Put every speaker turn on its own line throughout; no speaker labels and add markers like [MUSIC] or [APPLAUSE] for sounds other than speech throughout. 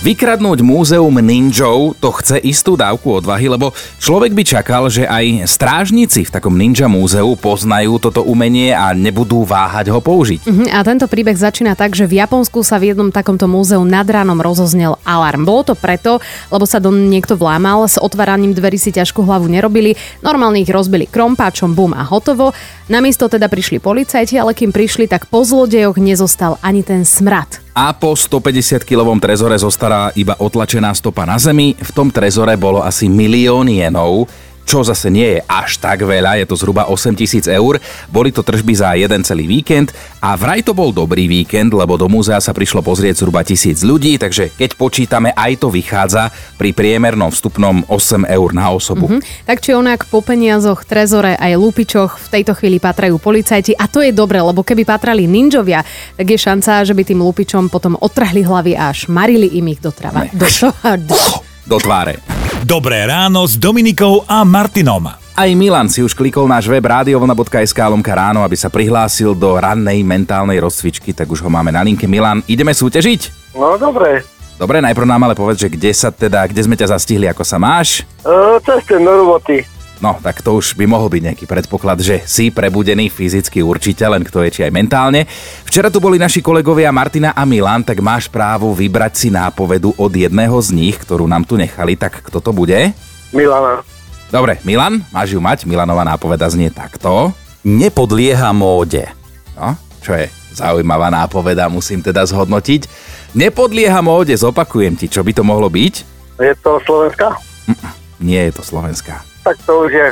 Vykradnúť múzeum ninjov to chce istú dávku odvahy, lebo človek by čakal, že aj strážnici v takom ninja múzeu poznajú toto umenie a nebudú váhať ho použiť.
Mhm, A tento príbeh začína tak, že v Japonsku sa v jednom takomto múzeu nad ránom rozoznel alarm. Bolo to preto, lebo sa do niekto vlámal, s otváraním dverí si ťažkú hlavu nerobili, normálne ich rozbili krompáčom, bum a hotovo. Namiesto teda prišli policajti, ale kým prišli, tak po zlodejoch nezostal ani ten smrad.
A po 150-kilovom trezore zostala iba otlačená stopa na zemi. V tom trezore bolo asi milión jenov, čo zase nie je až tak veľa, je to zhruba 8 tisíc eur. Boli to tržby za jeden celý víkend a vraj to bol dobrý víkend, lebo do múzea sa prišlo pozrieť zhruba tisíc ľudí, takže keď počítame, aj to vychádza pri priemernom vstupnom 8 eur na osobu.
Hm? Tak či onak po peniazoch, trezore aj lupičoch v tejto chvíli patrajú policajti a to je dobre, lebo keby patrali ninjovia, tak je šanca, že by tým lupičom potom otrhli hlavy a šmarili im ich do trava. Do, Do
tváre.
Dobré ráno s Dominikou a Martinom.
Aj Milan si už klikol náš web radiovlna.sk lomka ráno, aby sa prihlásil do rannej mentálnej rozcvičky, tak už ho máme na linke. Milan, ideme súťažiť?
No dobre,
Dobre, najprv nám ale povedz, že kde sa teda, kde sme ťa zastihli, ako sa máš?
e, cestujem do roboty.
No, tak to už by mohol byť nejaký predpoklad, že si prebudený fyzicky určite, len kto je či aj mentálne. Včera tu boli naši kolegovia Martina a Milan, tak máš právo vybrať si nápovedu od jedného z nich, ktorú nám tu nechali, tak kto to bude?
Milana.
Dobre, Milan, máš ju mať, Milanová nápoveda znie takto.
nepodlieha móde.
No, čo je zaujímavá nápoveda, musím teda zhodnotiť. Nepodlieha móde, zopakujem ti, čo by to mohlo byť?
Je to Slovenska?
Nie je to Slovenská.
Tak to už je...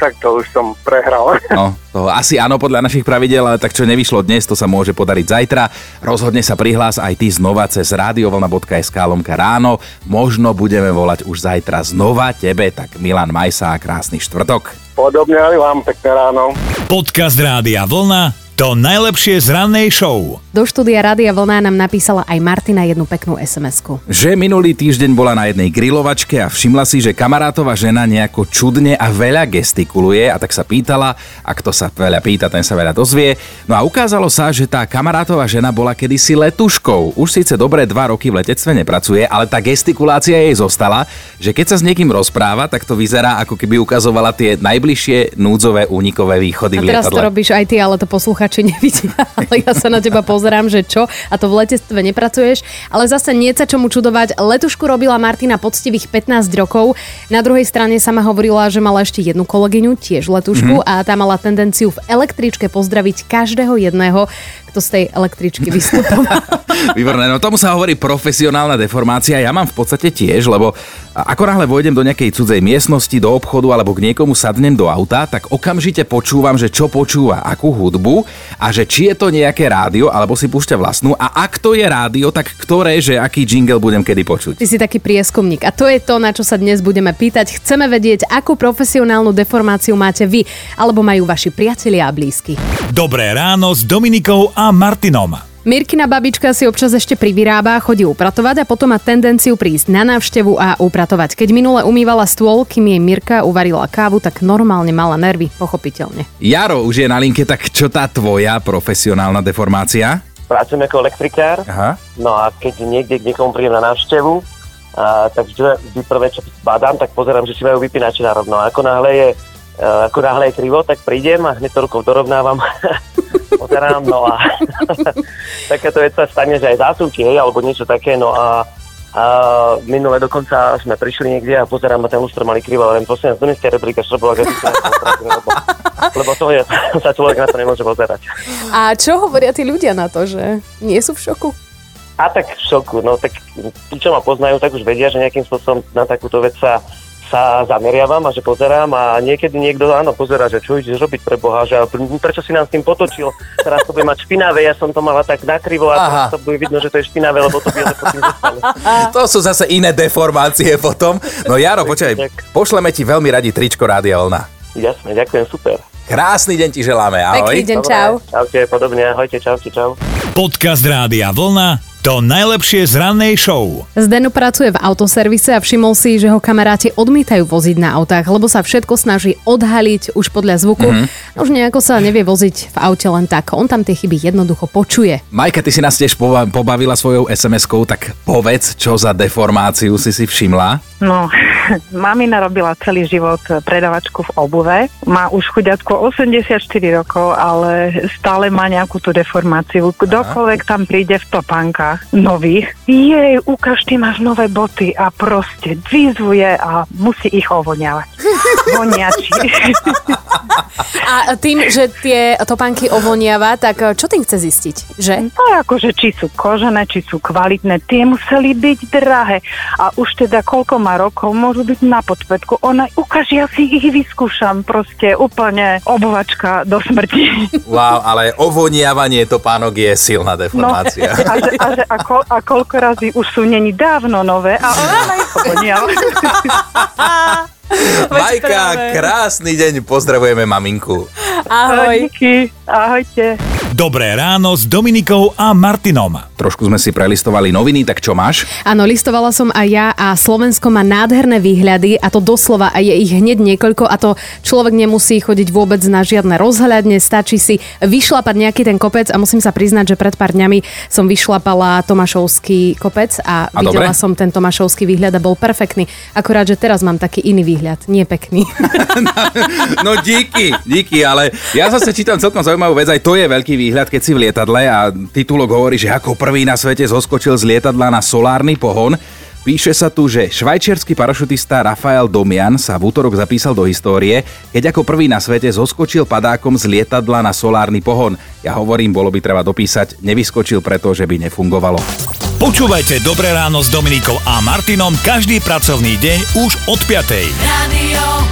Tak to už som prehral. [LAUGHS]
No, to asi áno podľa našich pravidel, ale tak čo nevyšlo dnes, to sa môže podariť zajtra. Rozhodne sa prihlás aj ty znova cez radiovolna.sk lomka ráno. Možno budeme volať už zajtra znova tebe, tak Milan Majsa, krásny štvrtok.
Podobne aj vám pekné ráno.
Podcast Rádia Vlna. To najlepšie z rannej show.
Do štúdia Rádia Vlna nám napísala aj Martina jednu peknú SMS-ku.
Že minulý týždeň bola na jednej grilovačke a všimla si, že kamarátova žena nejako čudne a veľa gestikuluje a tak sa pýtala, a kto sa veľa pýta, ten sa veľa dozvie. No a ukázalo sa, že tá kamarátová žena bola kedysi letuškou. Už síce dobré dva roky v letectve nepracuje, ale tá gestikulácia jej zostala, že keď sa s niekým rozpráva, tak to vyzerá ako keby ukazovala tie najbližšie núdzové únikové východy
A
v
teraz to
lietadle.
robíš aj ty, ale to posluchači [LAUGHS] nevidia. Ale ja sa na teba pozerám, že čo? A to v letectve nepracuješ. Ale zase nie sa čomu čudovať. Letušku robila Martina poctivých 15 rokov. Na druhej strane sama hovorila, že mala ešte jednu kolegyňu, tiež letušku, a tá mala tendenciu v električke pozdraviť každého jedného, kto z tej električky vystupoval. [LAUGHS]
Výborné, no tomu sa hovorí profesionálna deformácia. Ja mám v podstate tiež, lebo ako náhle vojdem do nejakej cudzej miestnosti, do obchodu alebo k niekomu sadnem do auta, tak okamžite počúvam, že čo počúva, akú hudbu a že či je to nejaké rádio alebo si púšťa vlastnú a ak to je rádio, tak ktoré, že aký jingle budem kedy počuť.
Ty si taký prieskumník a to je to, na čo sa dnes budeme pýtať. Chceme vedieť, akú profesionálnu deformáciu máte vy, alebo majú vaši priatelia a blízky.
Dobré ráno s Dominikou a Martinom.
Mirkina babička si občas ešte privyrába, chodí upratovať a potom má tendenciu prísť na návštevu a upratovať. Keď minule umývala stôl, kým jej Mirka uvarila kávu, tak normálne mala nervy, pochopiteľne.
Jaro už je na linke, tak čo tá tvoja profesionálna deformácia?
pracujem ako elektrikár,
Aha.
no a keď niekde k niekomu prídem na návštevu, a, tak vždy, vždy prvé, čo badám, tak pozerám, že si majú vypínače na rovno. A ako náhle je, e, ako náhle je krivo, tak prídem a hneď to rukou dorovnávam, [LAUGHS] pozerám, no a [LAUGHS] takéto vec sa stane, že aj zásuvky, hej, alebo niečo také, no a a minule dokonca sme prišli niekde a pozerám na ten lustro mali krivo, len prosím, doneste replika, čo bola lebo, lebo to je, [LAUGHS] sa človek na to nemôže pozerať.
A čo hovoria tí ľudia na to, že nie sú v šoku?
A tak v šoku, no tak tí, čo ma poznajú, tak už vedia, že nejakým spôsobom na takúto vec sa, sa zameriavam a že pozerám a niekedy niekto áno pozera, že čo ideš robiť pre Boha, že prečo si nám s tým potočil, teraz to bude mať špinavé, ja som to mala tak nakrivo a
Aha.
to bude vidno, že to je špinavé, lebo to biele zostane. [LAUGHS]
To sú zase iné deformácie potom. No Jaro, počkaj, pošleme ti veľmi radi tričko Rádia Vlna.
Jasne, ďakujem, super.
Krásny deň ti želáme, ahoj.
Pekný deň,
Dobre,
čau.
Čaute, podobne, ahojte, čaute, čau.
Podcast Rádia Vlna. To najlepšie z rannej show.
Zdeno pracuje v autoservise a všimol si, že ho kamaráti odmietajú voziť na autách, lebo sa všetko snaží odhaliť už podľa zvuku. Mm-hmm. Už nejako sa nevie voziť v aute len tak. On tam tie chyby jednoducho počuje.
Majka, ty si nás tiež poba- pobavila svojou SMS-kou, tak povedz, čo za deformáciu si si všimla.
No, [LAUGHS] mamina robila celý život predavačku v obuve. Má už chuďatko 84 rokov, ale stále má nejakú tú deformáciu. Kdokoľvek tam príde v topánkach nových, jej, ukáž, ty máš nové boty a proste vyzvuje a musí ich ovoniavať. Voniači.
A tým, že tie topánky ovoniava, tak čo tým chce zistiť? Že?
No akože či sú kožené, či sú kvalitné, tie museli byť drahé. A už teda koľko má rokov, môžu byť na podpätku. Ona, ukáž, ja si ich vyskúšam, proste úplne obovačka do smrti.
Wow, ale ovoniavanie topánok je silná deformácia.
No, a, že, a, že, a, ko, a koľko razy už sú není dávno nové a ona ich [LAUGHS] ovoniava. [LAUGHS]
Majka, krásny deň, pozdravujeme maminku.
Ahoj.
Díky, ahojte.
Dobré ráno s Dominikou a Martinom.
Trošku sme si prelistovali noviny, tak čo máš?
Áno, listovala som aj ja a Slovensko má nádherné výhľady a to doslova a je ich hneď niekoľko a to človek nemusí chodiť vôbec na žiadne rozhľadne, stačí si vyšlapať nejaký ten kopec a musím sa priznať, že pred pár dňami som vyšlapala Tomášovský kopec a,
A
videla
dobre?
som ten Tomášovský výhľad a bol perfektný. Akurát, že teraz mám taký iný výhľad, nie pekný. [LAUGHS]
No díky, díky, ale ja zase čítam celkom zaujímavú vec, aj to je veľký výhľad, keď si v lietadle a titulok hovorí, že ako prvý na svete zoskočil z lietadla na solárny pohon. Píše sa tu, že švajčiarsky parašutista Rafael Domian sa v útorok zapísal do histórie, keď ako prvý na svete zoskočil padákom z lietadla na solárny pohon. Ja hovorím, bolo by treba dopísať, nevyskočil preto, že by nefungovalo.
Počúvajte Dobré ráno s Dominikou a Martinom každý pracovný deň už od 5.
Radio